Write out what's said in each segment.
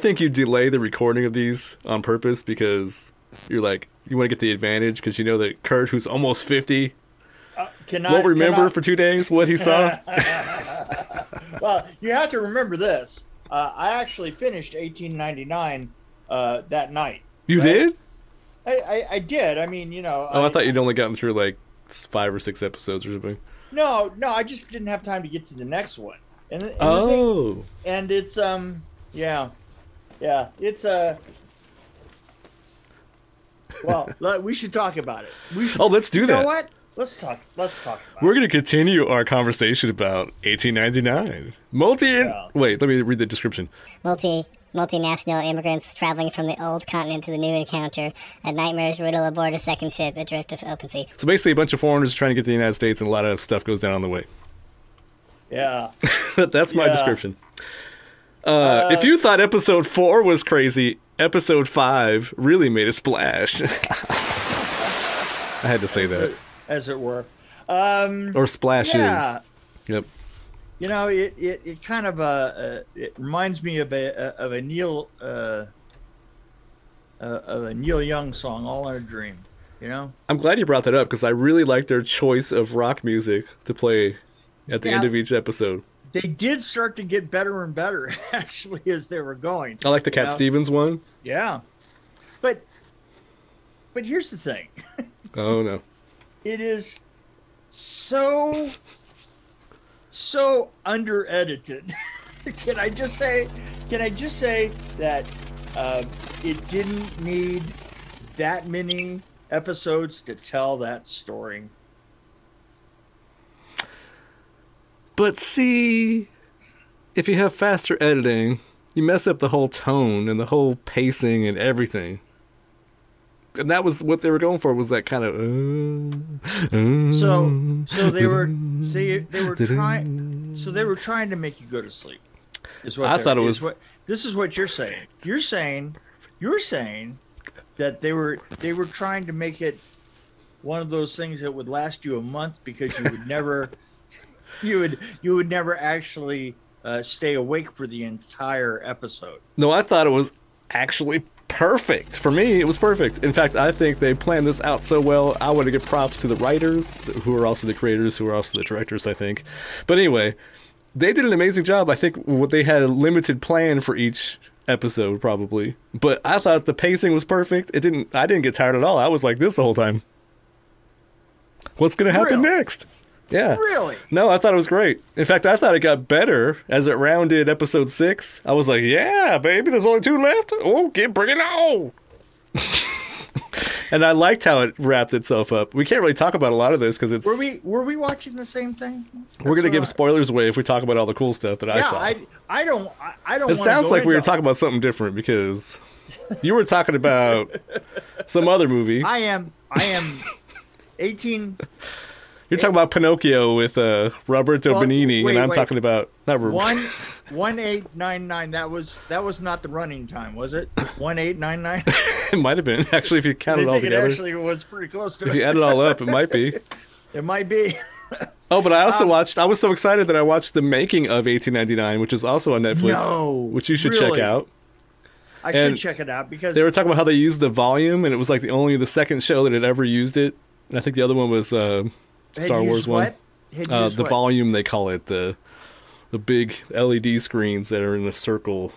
I think you delay the recording of these on purpose because you're like you want to get the advantage because you know that Kurt, who's almost fifty, Cannot, won't remember for two days what he saw. well, you have to remember this. Uh, I actually finished 1899 uh, that night. you Right? did? I, I, I did. I mean, you know. Oh, I thought you'd only gotten through like five or six episodes or something. No, no, I just didn't have time to get to the next one. And, and the thing- Oh, and it's um, yeah, yeah, it's Uh, well, let- we should talk about it. We should, Oh, let's do you that. know what? Let's talk. Let's talk about we're going to continue our conversation about 1899. Multi. Yeah. Wait, let me read the description. Multi multinational immigrants traveling from the old continent to the new encounter a nightmare's riddle aboard a second ship adrift of open sea. So basically, a bunch of foreigners trying to get to the United States, and a lot of stuff goes down on the way. Yeah. That's my Yeah. description. Uh, if you thought episode four was crazy, episode five really made a splash. I had to say that. as it were. Um, Or splashes. yeah, Yep. you know, it, it, it kind of uh, uh, it reminds me of a of a Neil uh, uh, of a Neil Young song, "All in a Dream." You know, I'm glad you brought that up because I really like their choice of rock music to play at the end of each episode. They did start to get better and better actually as they were going. I like the Cat know? Stevens one. Yeah, but but here's the thing: Oh no. it is so so under edited. can I just say? Can I just say that uh, it didn't need that many episodes to tell that story? But see, if you have faster editing, you mess up the whole tone and the whole pacing and everything. And that was what they were going for was that kind of uh, uh, So so they were see they were trying so they were trying to make you go to sleep. Is what I thought it was- what, this is what you're saying. You're saying you're saying that they were they were trying to make it one of those things that would last you a month because you would never you would you would never actually uh, stay awake for the entire episode. No, I thought it was actually perfect. For me, it was perfect. In fact, I think they planned this out so well. I want to give props to the writers, who are also the creators, who are also the directors, I think. But anyway, they did an amazing job. I think what they had a limited plan for each episode, probably. But I thought the pacing was perfect. It didn't. I didn't get tired at all. I was like this the whole time. What's going to happen Really? next? Yeah. Really? No, I thought it was great. In fact, I thought it got better as it rounded episode six. I was like, "Yeah, baby, there's only two left. Oh, get bring it on!" and I liked how it wrapped itself up. We can't really talk about a lot of this because it's Were we were we watching the same thing? we're gonna give I- spoilers away if we talk about all the cool stuff that I Yeah, saw. I I don't I, I don't. it sounds like we were talking about something different because you were talking about some other movie. I am I am eighteen. You're talking about Pinocchio with uh, Roberto Well, Benigni, wait, and I'm wait. talking about not One one eight nine nine. That was that was not the running time, was it? One eight nine nine. it might have been actually if you count I it all think it together. actually was pretty close to it. if you add it all up, it might be. It might be. Oh, but I Um, also watched. I was so excited that I watched the making of 1899, which is also on Netflix. No, which you should really? check out. I And should check it out because They were talking about how they used the volume, and it was like the only the second show that had ever used it. And I think the other one was uh, had Star Wars one. Uh, the what? volume they call it the the big LED screens that are in a circle.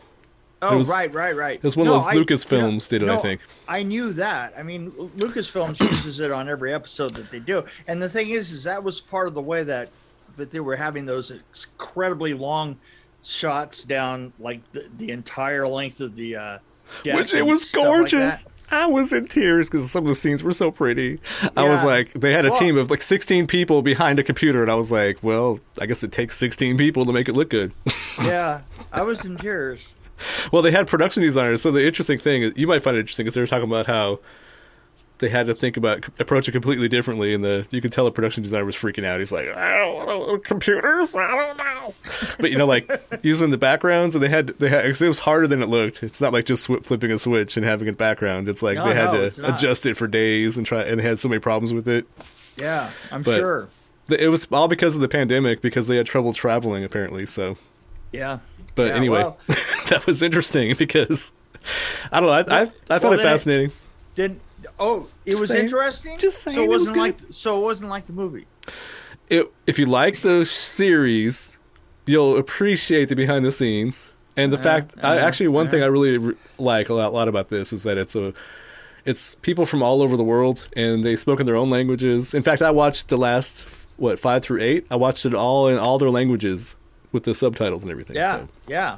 Oh, was- right, right, right. it was one of those I- Lucasfilms did it, I think. I knew that. I mean, Lucasfilms uses it on every episode that they do. And the thing is, is that was part of the way that that they were having those incredibly long shots down like the, the entire length of the uh which it was like gorgeous. that. I was in tears because some of the scenes were so pretty. I was like, they had a Well- team of like 16 people behind a computer, and I was like, well, I guess it takes 16 people to make it look good. yeah, I was in tears. well, they had production designers. So the interesting thing is, you might find it interesting because they were talking about how they had to think about approach it completely differently, and the you could tell the production designer was freaking out. He's like, I don't know, computers, I don't know. But you know, like using the backgrounds, and they had they had it was harder than it looked. It's not like just flipping a switch and having a background. It's like No, they had no, to adjust it for days and try, and had so many problems with it. Yeah, I'm But- sure. It was all because of the pandemic because they had trouble traveling apparently. So Yeah. But Yeah, anyway, well- that was interesting because I don't know. I I, I found Well, it then it- fascinating. Did oh, it was saying. interesting. Just saying, So it it was wasn't good. like so it wasn't like the movie. it, if you like the series, you'll appreciate the behind the scenes and the fact. Uh-huh, actually, one thing I really re- like a lot, lot about this is that it's a, it's people from all over the world and they spoke in their own languages. In fact, I watched the last what five through eight. I watched it all in all their languages with the subtitles and everything. Yeah, yeah.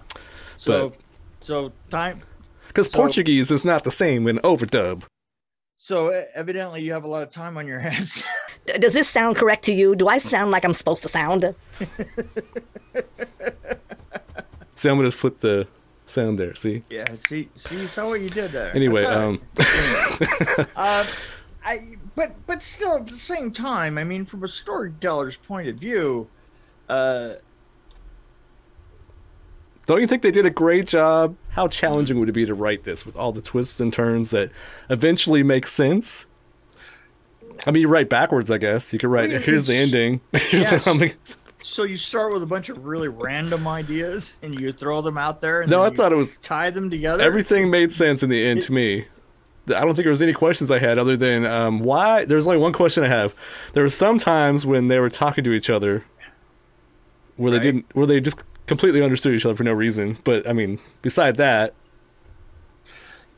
So so time. because So- Portuguese is not the same in overdub. So evidently you have a lot of time on your hands. Does this sound correct to you? Do I sound like I'm supposed to sound? See, I'm gonna flip the sound there. See. yeah. See see saw what you did there. Anyway, saw um. Uh, I but but still at the same time, I mean, from a storyteller's point of view, uh, Don't you think they did a great job? How challenging would it be to write this with all the twists and turns that eventually make sense? I mean, you write backwards, I guess. You could write, Well, here's the ending. Here's yes. something. so you start with a bunch of really random ideas and you throw them out there. And No, then I thought it was tie them together. everything made sense in the end to me. I don't think there was any questions I had other than um, why. There's only one question I have. There were some times when they were talking to each other where they didn't, where they just completely understood each other for no reason. But I mean, beside that,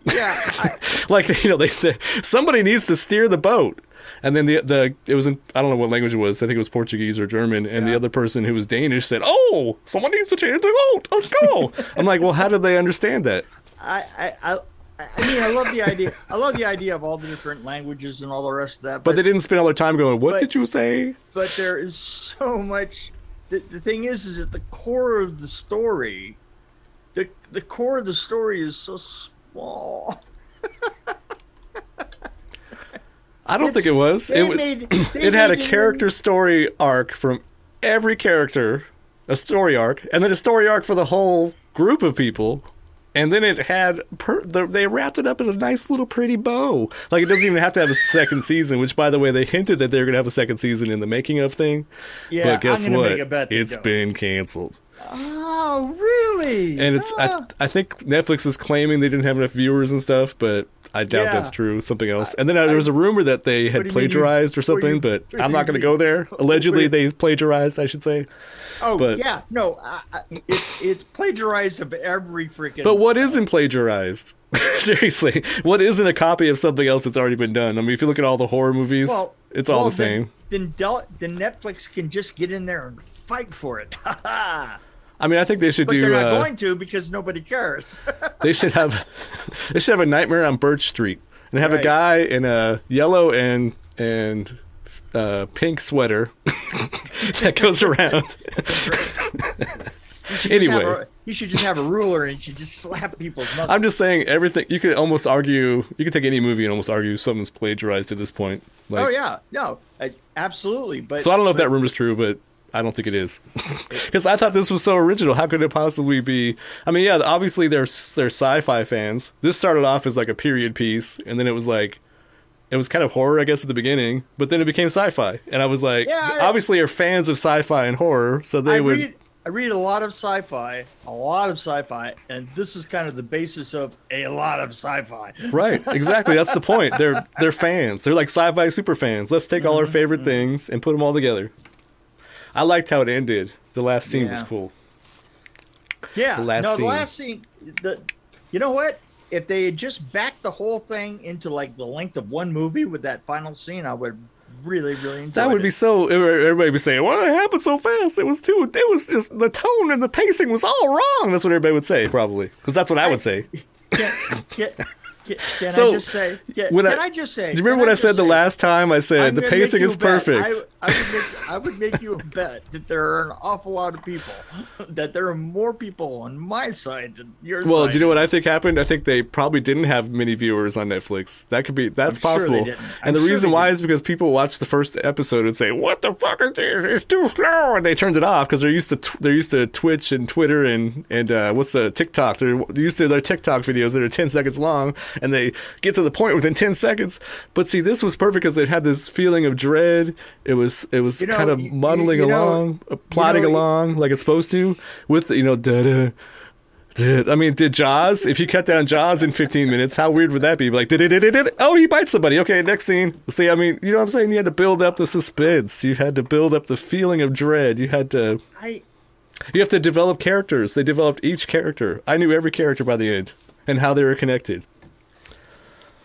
Yeah, I, like you know they said somebody needs to steer the boat and then the the it was in I don't know what language it was I think it was Portuguese or German and the other person who was Danish said oh someone needs to change the boat let's go I'm like well how did they understand that I, I, I, I mean, I love the idea. I love the idea of all the different languages and all the rest of that. but they didn't spend all their time going what but- did you say but there is so much. The, the thing is, is at the core of the story, the the core of the story is so small. I don't It's- think it was it was made- it had a character story arc from every character a story arc and then a story arc for the whole group of people and then it had per, the, they wrapped it up in a nice little pretty bow like it doesn't even have to have a second season which by the way they hinted that they were going to have a second season in the making of thing Yeah, but guess I'm what make a bet It's don't. been canceled Oh, really? and it's. I, I think netflix is claiming they didn't have enough viewers and stuff but I doubt Yeah. that's true. Something else. And then uh, there was a rumor that they had do you plagiarized or something, you- but I'm not going to go there. Allegedly, they plagiarized, I should say. oh, but- yeah, no, I, I, it's it's plagiarized of every freaking. But what isn't plagiarized? Seriously, what isn't a copy of something else that's already been done? I mean, if you look at all the horror movies, Well, it's all well, the same. Then, then, Del- then Netflix can just get in there and fight for it. I mean, I think they should But do. they're not uh, going to because nobody cares. they should have. they should have a Nightmare on Birch Street and have a guy in a yellow and and uh, pink sweater that goes around. You should just have Anyway. a- you should just have a ruler and you should just slap people's. I'm just saying everything. You could almost argue. You could take any movie and almost argue something's plagiarized at this point. Like, oh yeah, no, I, absolutely. But So I don't know if that rumor is true, but I don't think it is. Because I thought this was so original. How could it possibly be? I mean, yeah, obviously they're they're sci-fi fans. This started off as like a period piece, and then it was like it was kind of horror, I guess, at the beginning, but then it became sci-fi, and I was like, Yeah, I- obviously, are fans of sci-fi and horror, so they I would. read I read a lot of sci-fi, a lot of sci-fi, and this is kind of the basis of a lot of sci-fi. Right, exactly. That's the point. They're they're fans. They're like sci-fi super fans. Let's take all our mm-hmm, favorite mm-hmm. things and put them all together. I liked how it ended. The last scene was cool. Yeah, The last no, scene. the last scene. The you know what? If they had just backed the whole thing into like the length of one movie with that final scene, I would really, really enjoy That would it. be so. Everybody would be saying, "Well, it happened so fast. It was too. It was just the tone and the pacing was all wrong." That's what everybody would say, probably, because that's what I would say. Can, can, can, So, I just say? Can, when I- can I, just say? Do you remember what I just said the say- last time? I said I'm the pacing is perfect. I, I, would make, I would make you a bet that there are an awful lot of people, that there are more people on my side than your well, side. do you know what I think happened? I think they probably didn't have many viewers on Netflix. That could be. That's I'm sure possible. I'm and the sure reason why didn't. is because people watched the first episode and say, "What the fuck is this? It's too slow," and they turned it off because they're used to tw- they're used to Twitch and Twitter and and uh, what's the TikTok? They're used to their TikTok videos that are ten seconds long, and they get to the point within 10 seconds. But see, this was perfect because it had this feeling of dread. It was it was You know, kind of muddling you know- along, uh, plodding know, along like it's supposed to with you know da da. Did I mean did Jaws? If you cut down Jaws in 15 minutes, how weird would that be? Like did it did it oh he bites somebody. Okay, next scene. See, I mean, you know what I'm saying? You had to build up the suspense. You had to build up the feeling of dread. You had to I you have to develop characters. They developed each character. I knew every character by the end and how they were connected.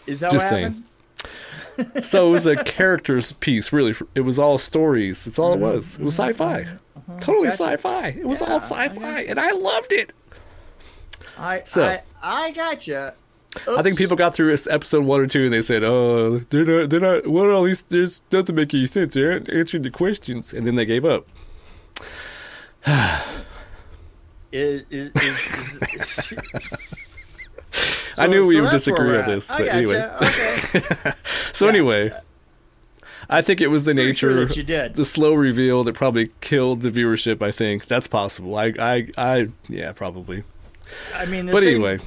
Is that Just saying. So it was a characters piece, really. It was all stories. That's all it mm-hmm. was. It was mm-hmm. sci-fi. Mm-hmm. Totally Gotcha. sci-fi. It was all sci-fi, and I loved it. I So- I, I gotcha. I think people got through this episode one or two, and they said, "Oh, they're not, they're not. What all these? This doesn't make any sense. They're not answering the questions," and then they gave up. is, is, is, is- I So- knew we so would disagree on this, but anyway. Okay. So anyway, I think it was the Pretty nature, did. the slow reveal that probably killed the viewership. I think that's possible. I, I, I, yeah, probably. I mean, But same- anyway,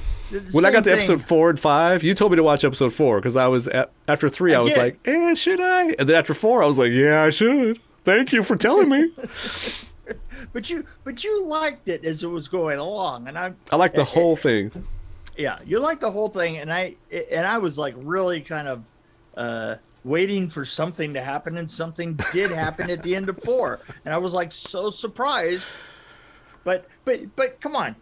when I got to thing- episode four and five, you told me to watch episode four because I was at, after three. I, I was like, eh, should I? And then after four, I was like, yeah, I should. Thank you for telling me. but you but you liked it as it was going along, and I'm I like the whole thing. Yeah, you liked the whole thing, and I and I was like really kind of uh, waiting for something to happen, and something did happen at the end of four, and I was like so surprised. But but but come on,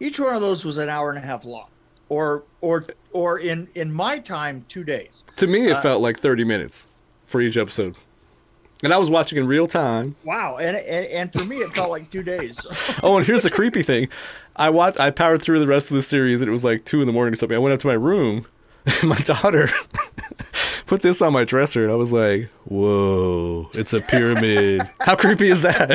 each one of those was an hour and a half long, or or or in in my time two days. To me, it Uh, felt like thirty minutes for each episode, and I was watching in real time. Wow, and and, and for me it felt like two days. Oh, and here's the creepy thing. I watched I powered through the rest of the series and it was like two in the morning or something. I went up to my room and my daughter put this on my dresser and I was like, Whoa, it's a pyramid. How creepy is that?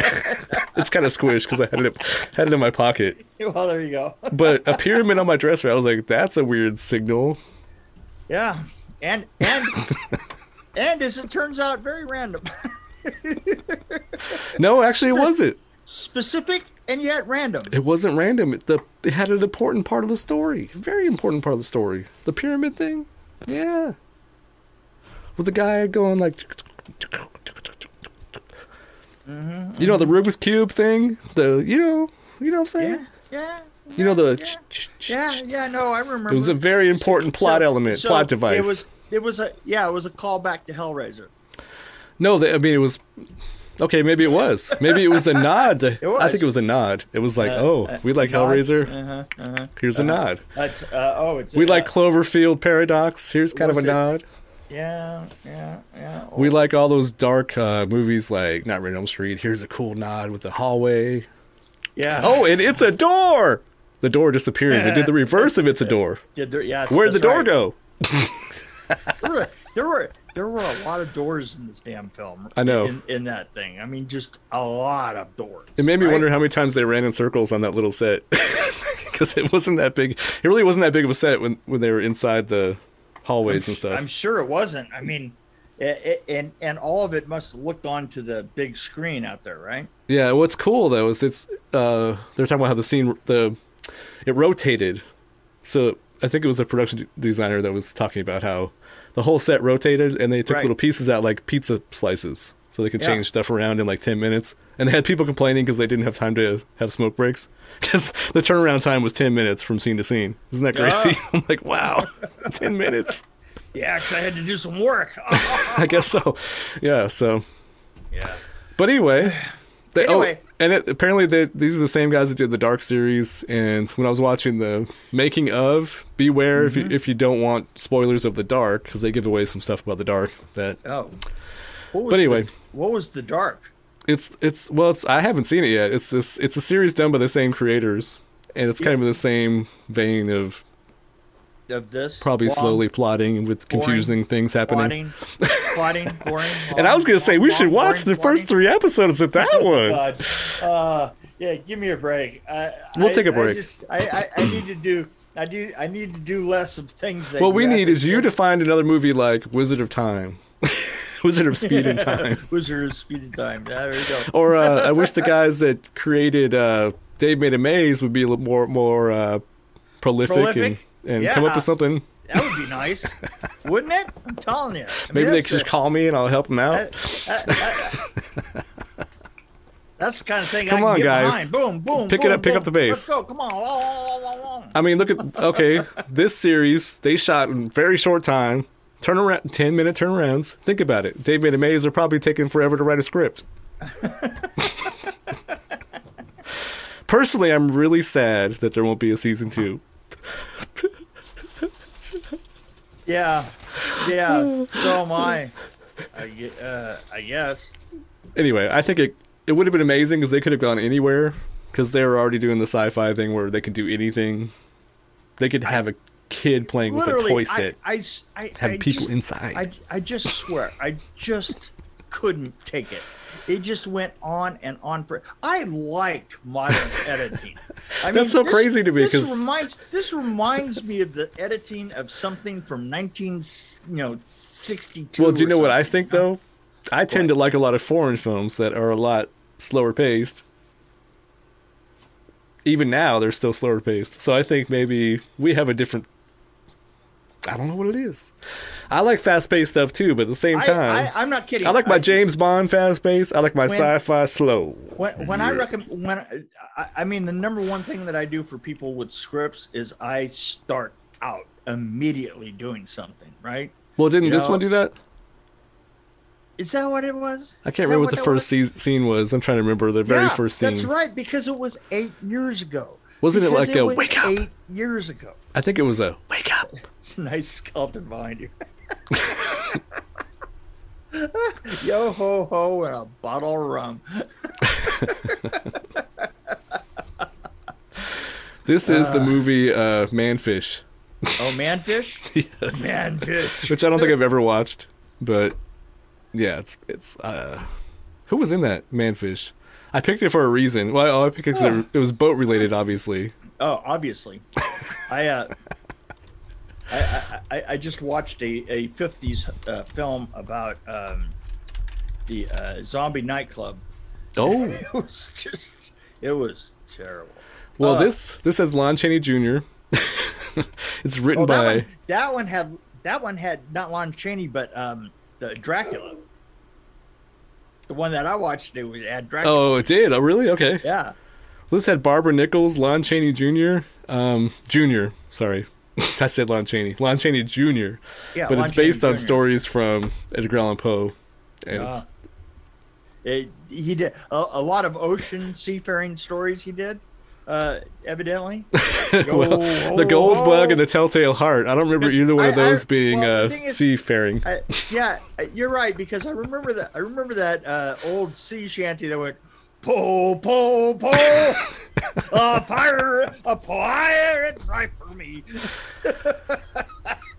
it's kind of squished because I had it had it in my pocket. well, there you go. But a pyramid on my dresser, I was like, that's a weird signal. Yeah, and and and as it turns out, very random, No, actually it wasn't. specific, and yet random. It wasn't random. It, the, it had an important part of the story. Very important part of the story. The pyramid thing. Yeah. With the guy going like. Mm-hmm, you know the mm-hmm. Rubik's Cube thing? The you know you know what I'm saying? Yeah, yeah. You know the Yeah, yeah. No, I remember. It was a very important plot So- element, so plot device. It was. It was a yeah. It was a callback to Hellraiser. No, I mean it was okay. Maybe it was. Maybe it was a nod. To, It was. I think it was a nod. It was like, oh, we like nod? Hellraiser. Uh-huh, uh-huh. Here's a nod. That's uh, oh, it's We uh, like Cloverfield Paradox. Here's kind of a it- nod. Yeah, yeah, yeah. We like all those dark uh, movies like Not Red Elm Street. Here's a cool nod with the hallway. yeah. Oh, and it's a door. The door disappearing. They did the reverse of it's a door. There, yes, Where'd the door right. go? There were, there were there were a lot of doors in this damn film. I know. In, in that thing, I mean, just a lot of doors. It made me right? wonder how many times they ran in circles on that little set because it wasn't that big. It really wasn't that big of a set when when they were inside the hallways and stuff. I'm sure it wasn't. I mean, it, it, and and all of it must have looked onto the big screen out there, right? Yeah, what's cool though is it's uh they're talking about how the scene the it rotated. So I think it was a production designer that was talking about how the whole set rotated and they took Right. little pieces out like pizza slices so they could Yeah. change stuff around in like 10 minutes. And they had people complaining because they didn't have time to have smoke breaks because the turnaround time was 10 minutes from scene to scene. Isn't that crazy? Ah. I'm like, wow, 10 minutes. Yeah, because I had to do some work. I guess so. Yeah, so yeah. But anyway, they, Anyway. oh, and it, apparently they, these are the same guys that did the Dark series. And when I was watching the making of, beware if Mm-hmm. you if you don't want spoilers of the Dark because they give away some stuff about the Dark. That Oh. What was But anyway. the, what was the dark? it's it's well, it's I haven't seen it yet. It's this it's a series done by the same creators, and it's kind of in the same vein of Of this probably Long, slowly plotting with boring, confusing things happening. plotting, boring. And I was gonna say we should long, watch the boring, first three episodes of that one. Uh, yeah, give me a break. I, We'll I- take a break. just, I, I, I need to do. I do. I need to do less of things. That What we need is you to find another movie like Wizard of Time, Wizard of Speed and Time. Wizard of Speed and Time. Yeah, there you go. or uh, I wish the guys that created uh, Dave Made a Maze would be a little more more uh, prolific, Prolific? and, and come up with something That would be nice, wouldn't it? I'm telling you. I mean, Maybe they could just call me and I'll help them out. that- that- that- That's the kind of thing. Come I can on, guys. Boom, boom. Pick it boom, up, pick up the bass. Let's go. Come on. I mean, look at okay, this series they shot in very short time. Turn around, ten minute turnarounds. Think about it. David and Mays are probably taking forever to write a script. Personally, I'm really sad that there won't be a season two. Yeah, yeah. So am I. I, uh, I guess. Anyway, I think it it would have been amazing because they could have gone anywhere because they were already doing the sci-fi thing where they could do anything. They could have a kid playing with a toy I, set. I Have I people just- inside. I, I just swear, I just couldn't take it. It just went on and on for. I like modern editing. I That's so this- crazy to me, This 'cause- reminds this reminds me of the editing of something from nineteen, you know, sixty two. Well, do you know what I think though? I tend to like a lot of foreign films that are a lot slower paced. Even now, they're still slower paced. So I think maybe we have a different. I don't know what it is. I like fast paced stuff too, but at the same time, I, I'm not kidding. I, like my I- James Bond fast paced. I like my sci-fi slow. When, when I recommend, when I, I mean, the number one thing that I do for people with scripts is I start out immediately doing something. Right? Well, didn't You this know- one do that? Is that what it was? I can't remember what the first was? se- scene was. I'm trying to remember the very Yeah, first scene. That's right, because it was eight years ago. Wasn't it Because like a was wake up? Eight years ago. I think it was a wake up. It's a nice skeleton behind you. Yo ho ho and a bottle of rum. This is the movie uh, Manfish. Oh, manfish? yes. Manfish. which I don't think I've ever watched, but yeah, it's it's. uh Who was in that Manfish? I picked it for a reason. Well, I picked it 'cause it, was boat related, obviously. Oh, obviously. I uh, I, I, I I just watched a a '50s uh, film about um, the uh, zombie nightclub. Oh, It was just, it was terrible. well, Uh, this this has Lon Chaney Jr. it's written Oh, that by one, that one had that one had not Lon Chaney, but um, the Dracula. The one that I watched, it was had Dracula. Oh, it did. Oh, really? Okay. Yeah, This had Barbara Nichols, Lon Chaney Jr. Um, Jr. Sorry, I said Lon Chaney. Lon Chaney Jr. yeah. but Lon it's Chaney based on Jr.. stories from Edgar Allan Poe, and Ah. it's It, he did a, a lot of ocean seafaring stories. He did, uh, evidently. well, Yo, the Gold ho, Bug and the Telltale Heart. I don't remember either one of I- I- those being well, uh, is- seafaring. I, yeah, you're right because I remember that. I remember that uh, old sea shanty that went, "Po po po, a pirate, a pirate sight for me."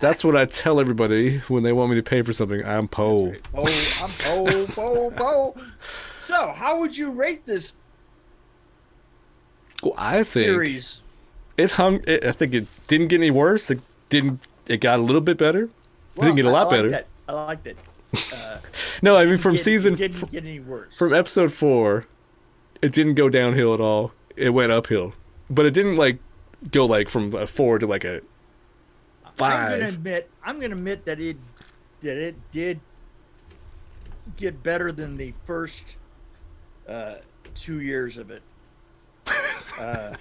That's what I tell everybody when they want me to pay for something. I'm Poe. Oh, I'm po po po. So, how would you rate this Well, I think series? it hung. It, I think it didn't get any worse. It didn't. It got a little bit better. it didn't get a lot I better. It. I liked it. No, I mean from season it didn't f- get any worse. from episode four, it didn't go downhill at all. It went uphill, but it didn't like go like from a four to like a five. I'm gonna admit. I'm gonna admit that it that it did get better than the first uh, two years of it uh,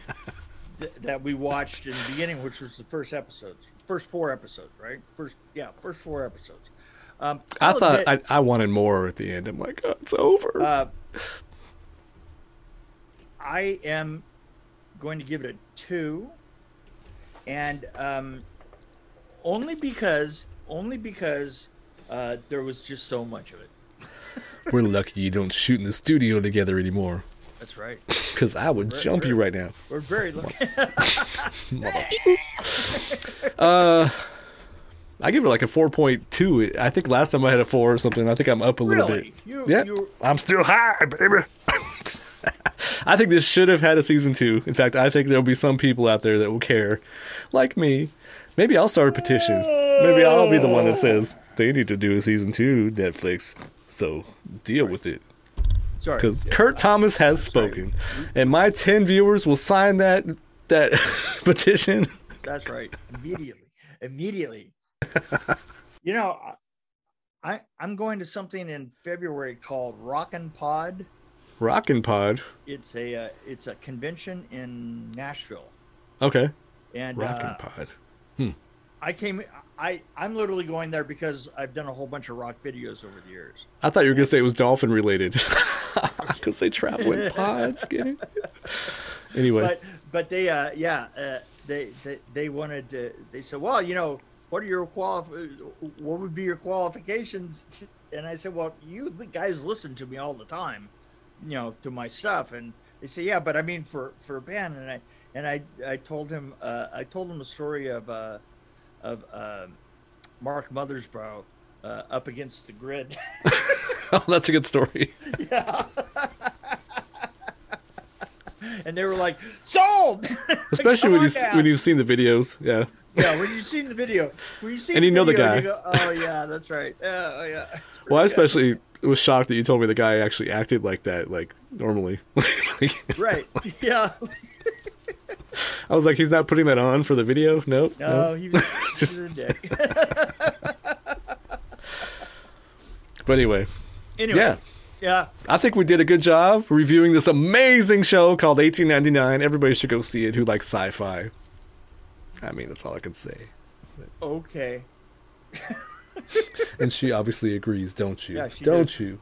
th- that we watched in the beginning, which was the first episodes, first four episodes, right? First, yeah, first four episodes. Um, I thought admit, I, I wanted more at the end. I'm like, oh, it's over. uh, I am going to give it a two, and um, only because only because uh, there was just so much of it. We're lucky you don't shoot in the studio together anymore. That's right. Because I would jump you right now. We're very lucky. Uh, I give it like a 4.2. I think last time I had a 4 or something. I think I'm up a little really? bit. You, Yeah. you, I'm still high, baby. I think this should have had a season two. In fact, I think there'll be some people out there that will care, like me. Maybe I'll start a petition. Maybe I'll be the one that says they need to do a season two, Netflix. So deal with it. Because Kurt Thomas has spoken, and my ten viewers will sign that that petition. That's right. Immediately. immediately. you know, I I'm going to something in February called Rockin' Pod. Rockin' Pod. It's a uh, it's a convention in Nashville, Okay. and Rockin' uh, Pod. I came. I I'm literally going there because I've done a whole bunch of rock videos over the years. I thought you were gonna say it was dolphin related, because they travel in pods. Anyway, But but they uh yeah uh, they, they they wanted to. They said, well, you know, what are your qualif- What would be your qualifications? And I said, well, you guys listen to me all the time, you know, to my stuff. And they say, yeah, but I mean for for a band. And I and I I told him uh, I told him a story of uh of uh, Mark Mothersbaugh uh, up against the grid. oh, that's a good story. Yeah. and they were like, sold. Especially when you when you've seen the videos. Yeah. Yeah, when you've seen the video, when you see And you know the guy. go, oh yeah, that's right. Yeah, oh yeah. Well, I good." especially was shocked that you told me the guy actually acted like that, like normally. Like, right. Yeah. I was like, he's not putting that on for the video. Nope. No, he was Just- a dick. But anyway, Anyway. yeah. Yeah. I think we did a good job reviewing this amazing show called 1899. Everybody should go see it who likes sci-fi. I mean, that's all I can say. Okay. And she obviously agrees, don't you? Yeah, she don't did. you?